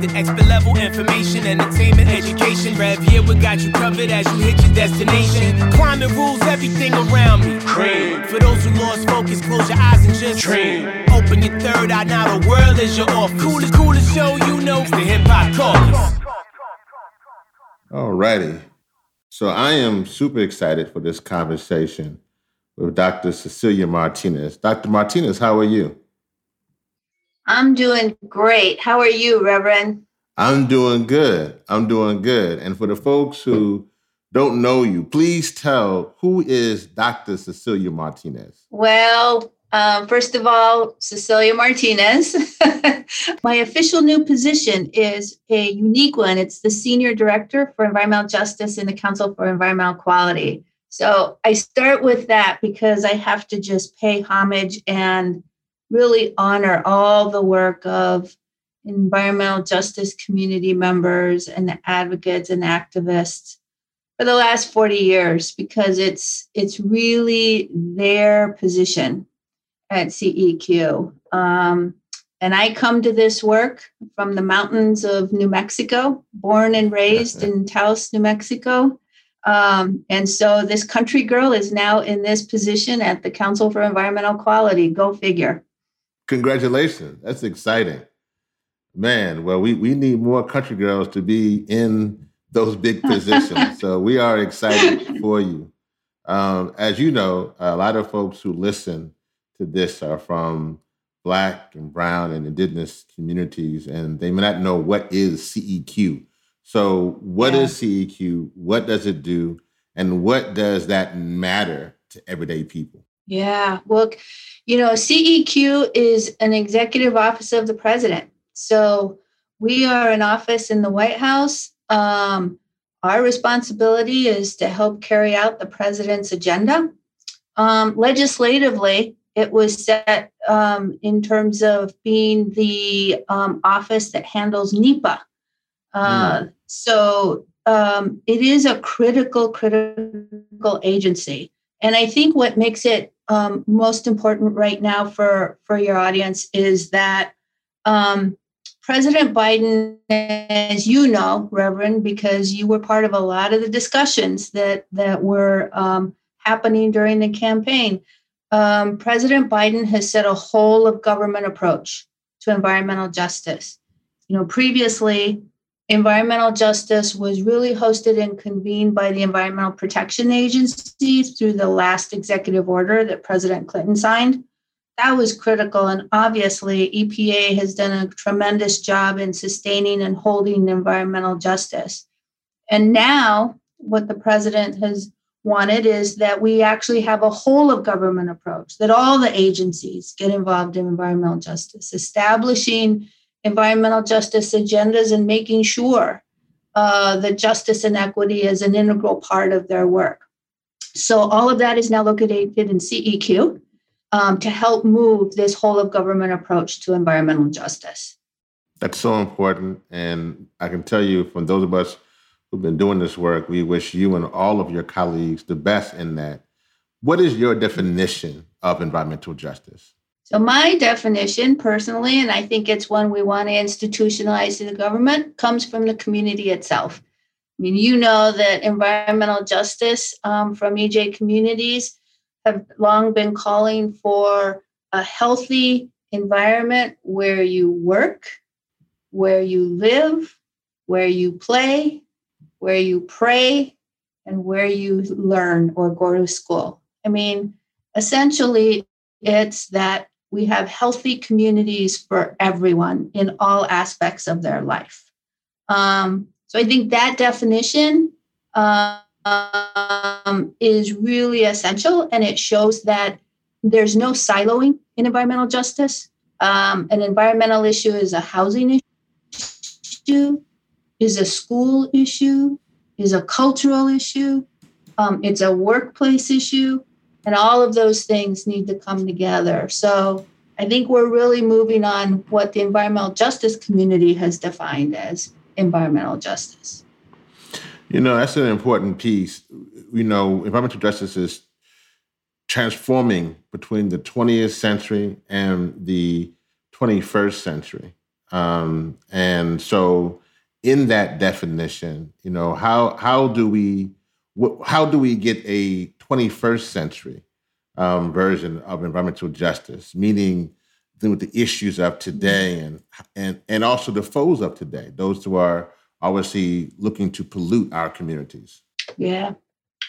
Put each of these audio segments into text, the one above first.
here respected. Expert level information, entertainment, education. Rev here, we got you covered as you hit your destination. Climate rules everything around me. Cream. For those who lost focus, close your eyes and just dream. Open your third eye, now the world is your off. Coolest, coolest show you know, it's the Hip Hop Caucus. Alrighty. So I am super excited for this conversation with Dr. Cecilia Martinez. Dr. Martinez, how are you? I'm doing great. How are you, Reverend? I'm doing good. I'm doing good. And for the folks who don't know you, please tell who is Dr. Cecilia Martinez? Well, um, first of all, Cecilia Martinez. My official new position is a unique one. It's the Senior Director for Environmental Justice in the Council for Environmental Quality. So I start with that because I have to just pay homage and really honor all the work of environmental justice community members and advocates and activists for the last 40 years because it's it's really their position at CEQ. Um, and I come to this work from the mountains of New Mexico, born and raised in Taos, New Mexico. Um, and so this country girl is now in this position at the Council for Environmental Quality. Go figure. Congratulations. That's exciting. Man, well, we, we need more country girls to be in those big positions. so we are excited for you. Um, as you know, a lot of folks who listen to this are from Black and Brown and Indigenous communities, and they may not know what is CEQ. So, what yeah. is CEQ? What does it do? And what does that matter to everyday people? Yeah, well, you know, CEQ is an executive office of the president. So, we are an office in the White House. Um, our responsibility is to help carry out the president's agenda. Um, legislatively, it was set um, in terms of being the um, office that handles NEPA. Uh, mm. So um, it is a critical, critical agency. And I think what makes it um, most important right now for, for your audience is that um, President Biden, as you know, Reverend, because you were part of a lot of the discussions that, that were um, happening during the campaign, um, President Biden has set a whole of government approach to environmental justice. You know, previously, environmental justice was really hosted and convened by the Environmental Protection Agency through the last executive order that President Clinton signed. That was critical. And obviously, EPA has done a tremendous job in sustaining and holding environmental justice. And now, what the president has wanted is that we actually have a whole of government approach, that all the agencies get involved in environmental justice, establishing environmental justice agendas and making sure uh, that justice and equity is an integral part of their work. So, all of that is now located in CEQ um, to help move this whole of government approach to environmental justice. That's so important. And I can tell you, from those of us who've been doing this work, we wish you and all of your colleagues the best in that. What is your definition of environmental justice? So, my definition personally, and I think it's one we want to institutionalize in the government, comes from the community itself. I mean, you know that environmental justice um, from EJ communities have long been calling for a healthy environment where you work, where you live, where you play, where you pray, and where you learn or go to school. I mean, essentially, it's that we have healthy communities for everyone in all aspects of their life. Um, so I think that definition um, is really essential, and it shows that there's no siloing in environmental justice. Um, an environmental issue is a housing issue, is a school issue, is a cultural issue, um, it's a workplace issue, and all of those things need to come together. So I think we're really moving on what the environmental justice community has defined as environmental justice. You know, that's an important piece. You know, environmental justice is transforming between the 20th century and the 21st century. Um, and so, in that definition, you know, how how do we how do we get a 21st century um, version of environmental justice, meaning with the issues of today and and and also the foes of today, those who are obviously looking to pollute our communities. Yeah.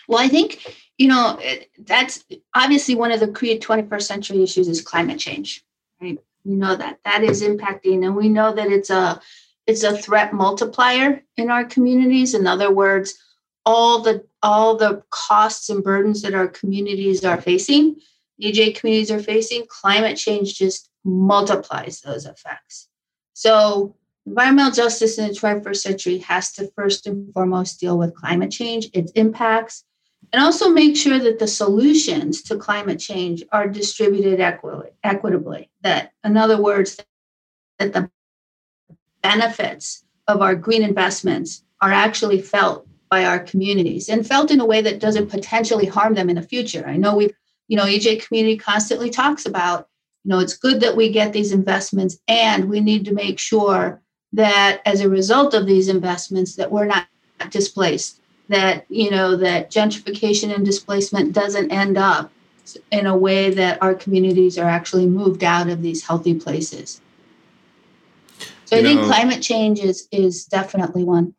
Well, I think you know that's obviously one of the create 21st century issues is climate change, right? We know that that is impacting, and we know that it's a it's a threat multiplier in our communities. In other words, all the all the costs and burdens that our communities are facing, EJ communities are facing, climate change just multiplies those effects. So environmental justice in the 21st century has to first and foremost deal with climate change, its impacts, and also make sure that the solutions to climate change are distributed equi- equitably. That, in other words, that the benefits of our green investments are actually felt by our communities and felt in a way that doesn't potentially harm them in the future. I know we've, you know, EJ community constantly talks about, you know, it's good that we get these investments and we need to make sure that as a result of these investments that we're not displaced that you know that gentrification and displacement doesn't end up in a way that our communities are actually moved out of these healthy places so you i think climate change is is definitely one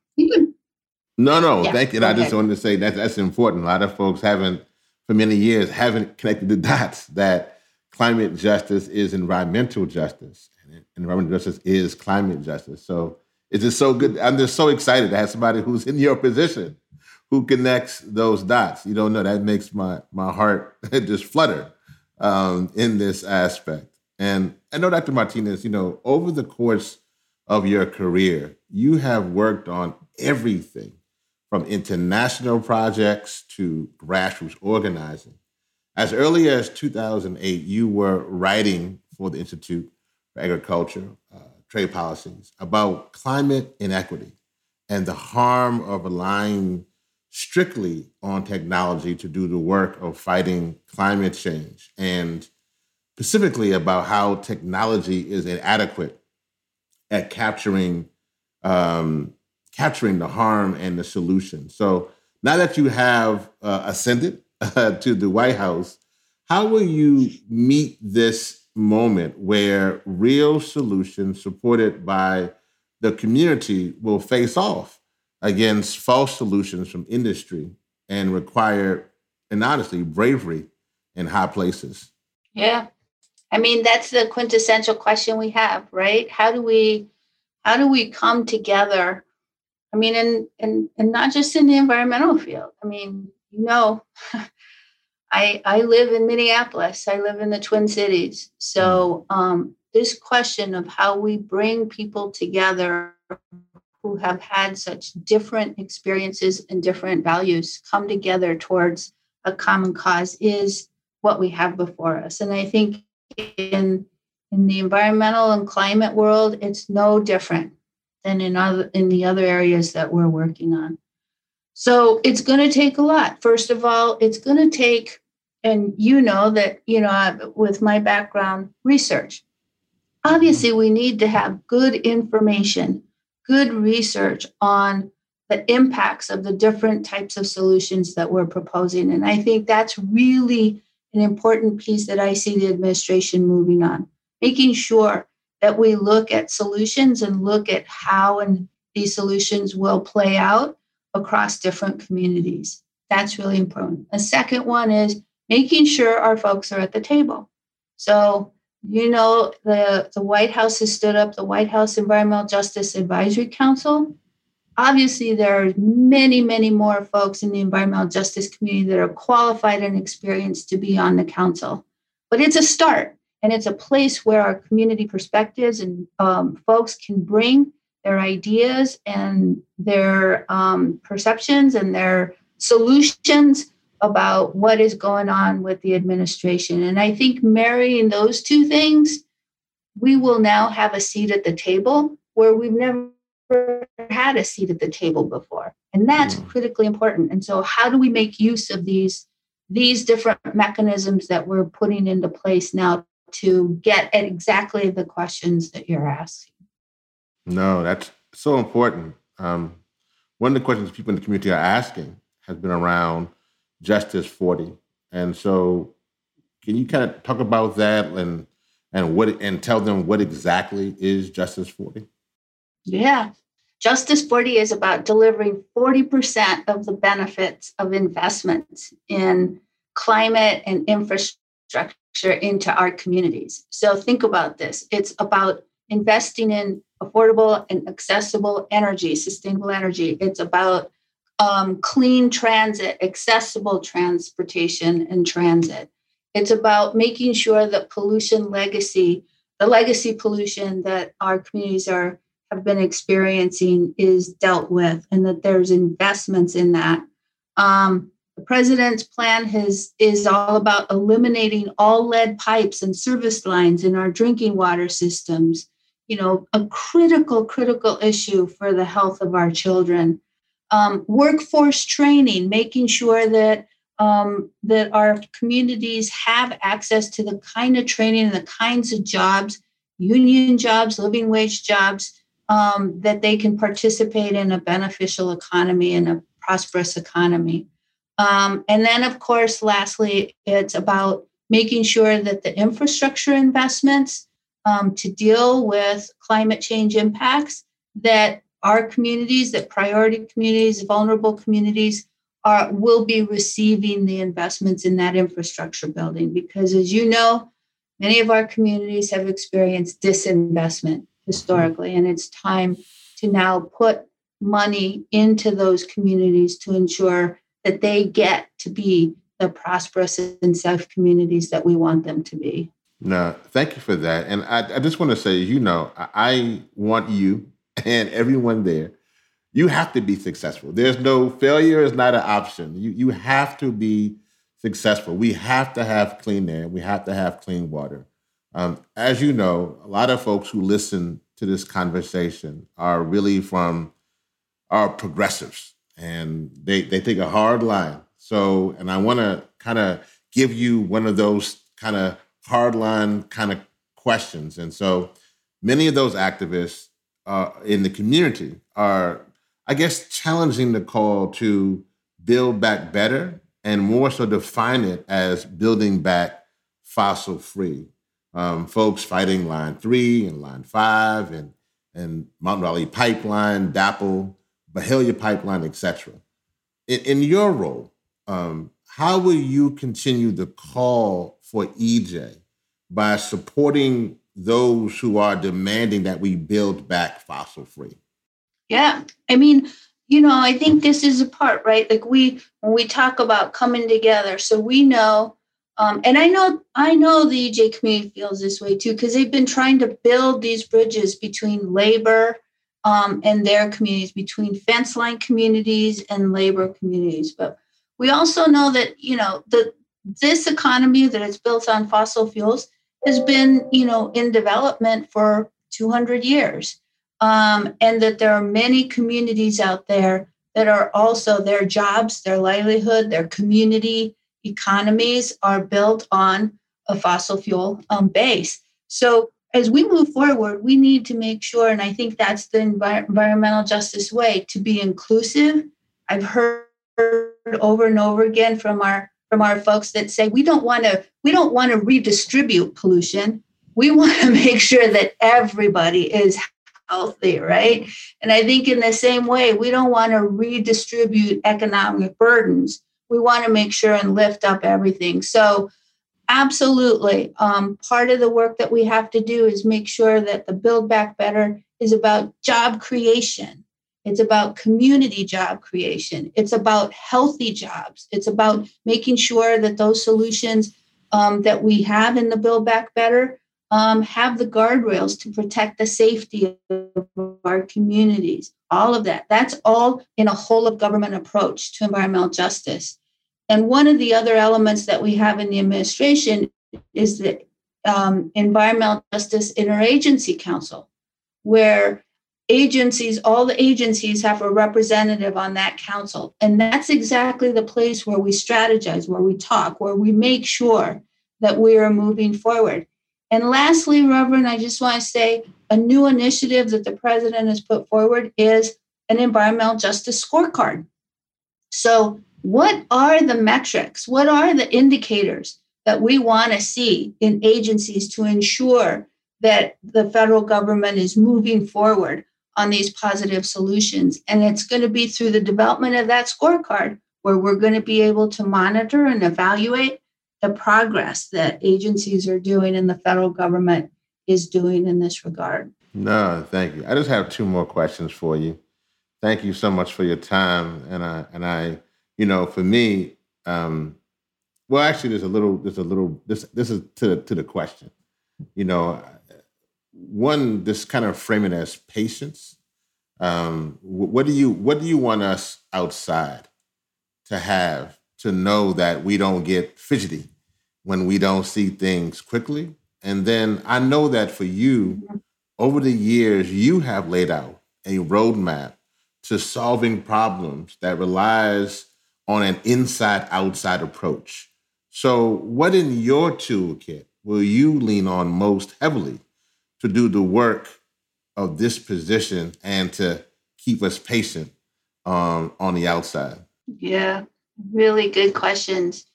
no no yeah, thank you And i just wanted to say that that's important a lot of folks haven't for many years haven't connected the dots that climate justice is environmental justice and environmental justice is climate justice. So it's just so good. I'm just so excited to have somebody who's in your position who connects those dots. You don't know that makes my my heart just flutter um, in this aspect. And I know, Dr. Martinez, you know, over the course of your career, you have worked on everything from international projects to grassroots organizing. As early as 2008, you were writing for the Institute for agriculture, uh, trade policies, about climate inequity and the harm of relying strictly on technology to do the work of fighting climate change, and specifically about how technology is inadequate at capturing um, capturing the harm and the solution. So now that you have uh, ascended uh, to the White House, how will you meet this moment where real solutions supported by the community will face off against false solutions from industry and require, and honestly, bravery in high places. Yeah. I mean, that's the quintessential question we have, right? How do we how do we come together? I mean, and and and not just in the environmental field. I mean, you know, I, I live in Minneapolis. I live in the Twin Cities. So um, this question of how we bring people together who have had such different experiences and different values come together towards a common cause is what we have before us. And I think in in the environmental and climate world, it's no different than in other in the other areas that we're working on. So it's going to take a lot. First of all, it's going to take and you know that you know I, with my background research obviously we need to have good information good research on the impacts of the different types of solutions that we're proposing and i think that's really an important piece that i see the administration moving on making sure that we look at solutions and look at how and these solutions will play out across different communities that's really important a second one is making sure our folks are at the table. So, you know, the, the White House has stood up the White House Environmental Justice Advisory Council. Obviously, there are many, many more folks in the environmental justice community that are qualified and experienced to be on the council. But it's a start, and it's a place where our community perspectives and um, folks can bring their ideas and their um, perceptions and their solutions about what is going on with the administration. And I think marrying those two things, we will now have a seat at the table where we've never had a seat at the table before. And that's mm. critically important. And so how do we make use of these these different mechanisms that we're putting into place now to get at exactly the questions that you're asking? No, that's so important. Um, one of the questions people in the community are asking has been around Justice 40. And so can you kind of talk about that and and what and tell them what exactly is Justice 40? Yeah. Justice 40 is about delivering 40% of the benefits of investments in climate and infrastructure into our communities. So think about this. It's about investing in affordable and accessible energy, sustainable energy. It's about um, clean transit, accessible transportation and transit. It's about making sure that pollution legacy, the legacy pollution that our communities are have been experiencing is dealt with and that there's investments in that. Um, the president's plan has, is all about eliminating all lead pipes and service lines in our drinking water systems. You know, a critical, critical issue for the health of our children. Um, workforce training, making sure that um, that our communities have access to the kind of training and the kinds of jobs, union jobs, living wage jobs um, that they can participate in a beneficial economy and a prosperous economy. Um, and then, of course, lastly, it's about making sure that the infrastructure investments um, to deal with climate change impacts that our communities, that priority communities, vulnerable communities, are will be receiving the investments in that infrastructure building. Because, as you know, many of our communities have experienced disinvestment historically, and it's time to now put money into those communities to ensure that they get to be the prosperous and safe communities that we want them to be. No, thank you for that. And I, I just want to say, you know, I want you and everyone there, you have to be successful. There's no failure is not an option. You you have to be successful. We have to have clean air. We have to have clean water. Um, as you know, a lot of folks who listen to this conversation are really from are progressives, and they they take a hard line. So, and I want to kind of give you one of those kind of hard line kind of questions. And so, many of those activists uh, in the community are, I guess, challenging the call to build back better and more so define it as building back fossil free um, folks fighting Line 3 and Line 5 and, and Mountain Valley Pipeline, DAPL, Byhalia Pipeline, etc. In, in, your role, um, how will you continue the call for EJ by supporting those who are demanding that we build back fossil free? Yeah, I mean, you know, I think this is a part, right? Like we when we talk about coming together, so we know um, and I know I know the EJ community feels this way too because they've been trying to build these bridges between labor um, and their communities, between fence line communities and labor communities. But we also know that you know the this economy that is built on fossil fuels has been you know in development for 200 years, um, and that there are many communities out there that are also their jobs, their livelihood, their community economies are built on a fossil fuel um, base. So as we move forward, we need to make sure, and I think that's the envir- environmental justice way to be inclusive. I've heard over and over again from our from our folks that say we don't want to we don't want to redistribute pollution. We want to make sure that everybody is healthy, right? And I think in the same way, we don't want to redistribute economic burdens we want to make sure and lift up everything. So, absolutely, um, part of the work that we have to do is make sure that the Build Back Better is about job creation. It's about community job creation. It's about healthy jobs. It's about making sure that those solutions um, that we have in the Build Back Better um, have the guardrails to protect the safety of our communities. All of that. That's all in a whole of government approach to environmental justice. And one of the other elements that we have in the administration is the um, Environmental Justice Interagency Council, where agencies, all the agencies have a representative on that council. And that's exactly the place where we strategize, where we talk, where we make sure that we are moving forward. And lastly, Reverend, I just want to say a new initiative that the president has put forward is an environmental justice scorecard. So, what are the metrics? What are the indicators that we want to see in agencies to ensure that the federal government is moving forward on these positive solutions? And it's going to be through the development of that scorecard where we're going to be able to monitor and evaluate the progress that agencies are doing and the federal government is doing in this regard. No, thank you. I just have two more questions for you. Thank you so much for your time, and I and I, you know, for me, um, well, actually, there's a little, there's a little. This this is to to the question. You know, one, this kind of framing as patience. Um, what do you what do you want us outside to have to know that we don't get fidgety when we don't see things quickly and then I know that for you, over the years, you have laid out a roadmap to solving problems that relies on an inside outside approach. So, what in your toolkit will you lean on most heavily to do the work of this position and to keep us patient um, on the outside? Yeah, really good questions.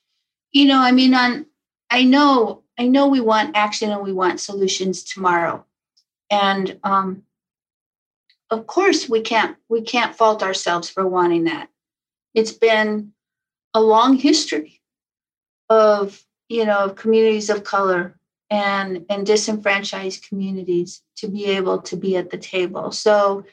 You know, I mean, on I know I know we want action and we want solutions tomorrow. And um, of course we can't we can't fault ourselves for wanting that. It's been a long history of you know of communities of color and and disenfranchised communities to be able to be at the table. So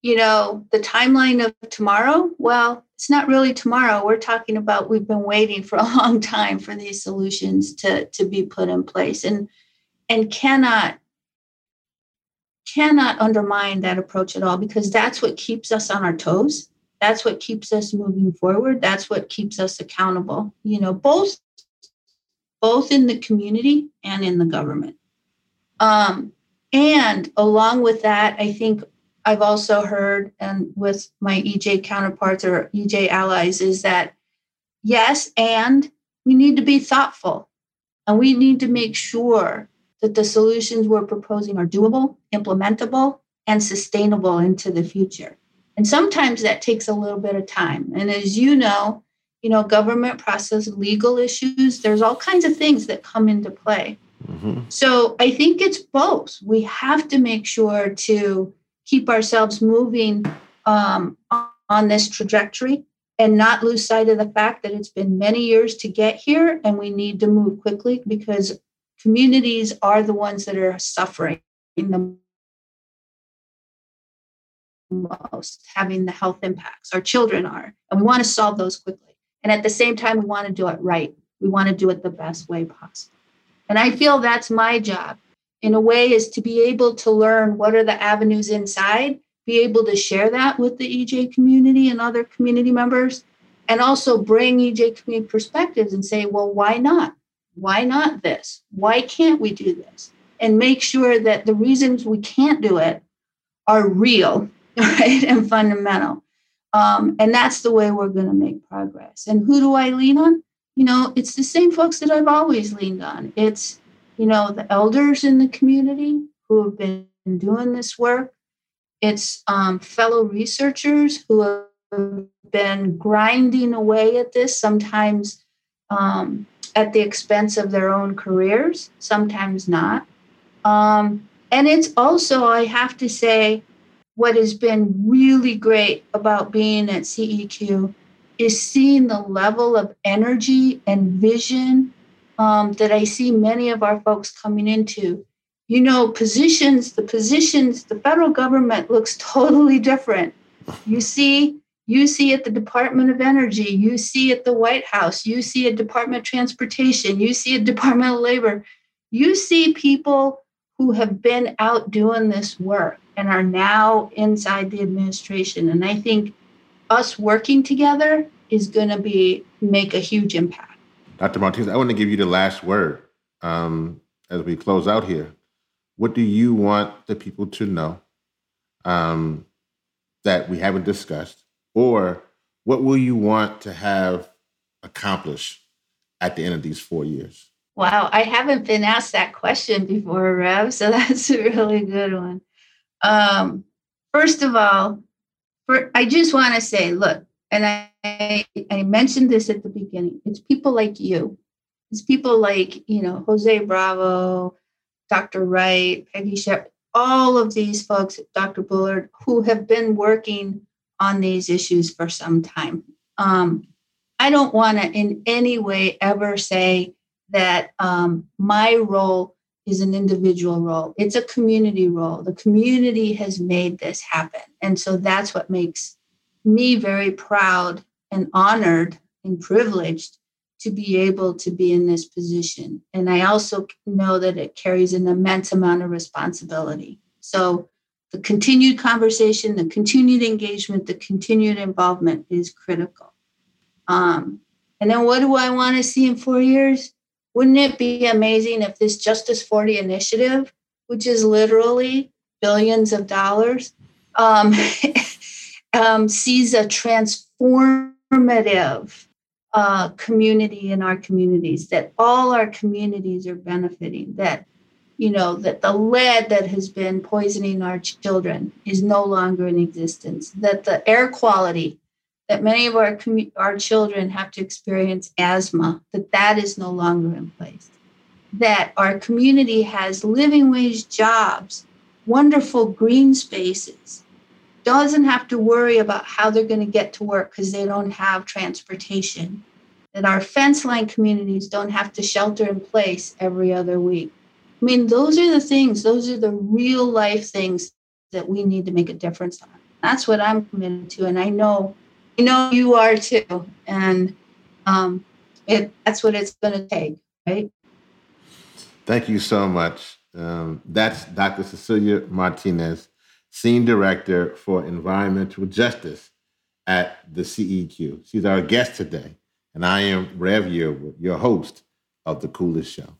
you know, the timeline of tomorrow, well, it's not really tomorrow. We're talking about we've been waiting for a long time for these solutions to, to be put in place and and cannot cannot undermine that approach at all because that's what keeps us on our toes. That's what keeps us moving forward. That's what keeps us accountable, you know, both both in the community and in the government. Um, and along with that, I think I've also heard, and with my EJ counterparts or EJ allies, is that yes, and we need to be thoughtful and we need to make sure that the solutions we're proposing are doable, implementable, and sustainable into the future. And sometimes that takes a little bit of time. And as you know, you know, government process, legal issues, there's all kinds of things that come into play. Mm-hmm. So I think it's both. We have to make sure to keep ourselves moving um, on this trajectory and not lose sight of the fact that it's been many years to get here and we need to move quickly because communities are the ones that are suffering the most, having the health impacts. Our children are, and we want to solve those quickly. And at the same time, we want to do it right. We want to do it the best way possible. And I feel that's my job in a way is to be able to learn what are the avenues inside, be able to share that with the EJ community and other community members, and also bring EJ community perspectives and say, well, why not? Why not this? Why can't we do this? And make sure that the reasons we can't do it are real, right, and fundamental. Um, and that's the way we're going to make progress. And who do I lean on? You know, it's the same folks that I've always leaned on. It's you know, the elders in the community who have been doing this work. It's um, fellow researchers who have been grinding away at this, sometimes um, at the expense of their own careers, sometimes not. Um, and it's also, I have to say, what has been really great about being at CEQ is seeing the level of energy and vision um, that I see many of our folks coming into. You know, positions, the positions, the federal government looks totally different. You see, you see at the Department of Energy, you see at the White House, you see at Department of Transportation, you see at Department of Labor, you see people who have been out doing this work and are now inside the administration. And I think us working together is going to be make a huge impact. Dr. Martinez, I want to give you the last word um, as we close out here. What do you want the people to know um, that we haven't discussed? Or what will you want to have accomplished at the end of these four years? Wow, I haven't been asked that question before, Rev, so that's a really good one. Um, first of all, for, I just want to say, look, and I, I mentioned this at the beginning. It's people like you. It's people like, you know, Jose Bravo, Dr. Wright, Peggy Shep, all of these folks, Dr. Bullard, who have been working on these issues for some time. Um, I don't want to in any way ever say that um, my role is an individual role. It's a community role. The community has made this happen. And so that's what makes me very proud and honored and privileged to be able to be in this position. And I also know that it carries an immense amount of responsibility. So the continued conversation, the continued engagement, the continued involvement is critical. Um, and then what do I want to see in four years? Wouldn't it be amazing if this Justice 40 initiative, which is literally billions of dollars, um, um, sees a transformative uh, community in our communities, that all our communities are benefiting, that you know that the lead that has been poisoning our children is no longer in existence, that the air quality that many of our our children have to experience asthma, that that is no longer in place, that our community has living wage jobs, wonderful green spaces, doesn't have to worry about how they're going to get to work because they don't have transportation. That our fence line communities don't have to shelter in place every other week. I mean, those are the things, those are the real life things that we need to make a difference on. That's what I'm committed to. And I know, I know you are too. And um, it, that's what it's going to take, right? Thank you so much. Um, that's Dr. Cecilia Martinez Senior Director for Environmental Justice at the CEQ. She's our guest today, and I am Rev Yearwood, your host of The Coolest Show.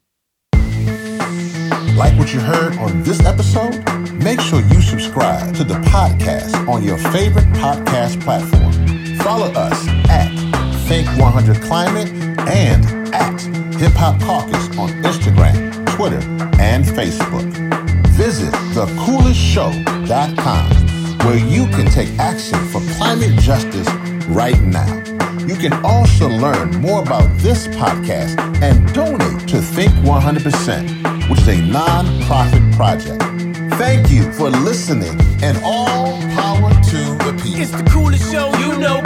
Like what you heard on this episode? Make sure you subscribe to the podcast on your favorite podcast platform. Follow us at Think 100 Climate and at Hip Hop Caucus on Instagram, Twitter, and Facebook visit thecoolestshow.com where you can take action for climate justice right now. You can also learn more about this podcast and donate to Think 100%, which is a non-profit project. Thank you for listening and all power to the people. It's the coolest show you know.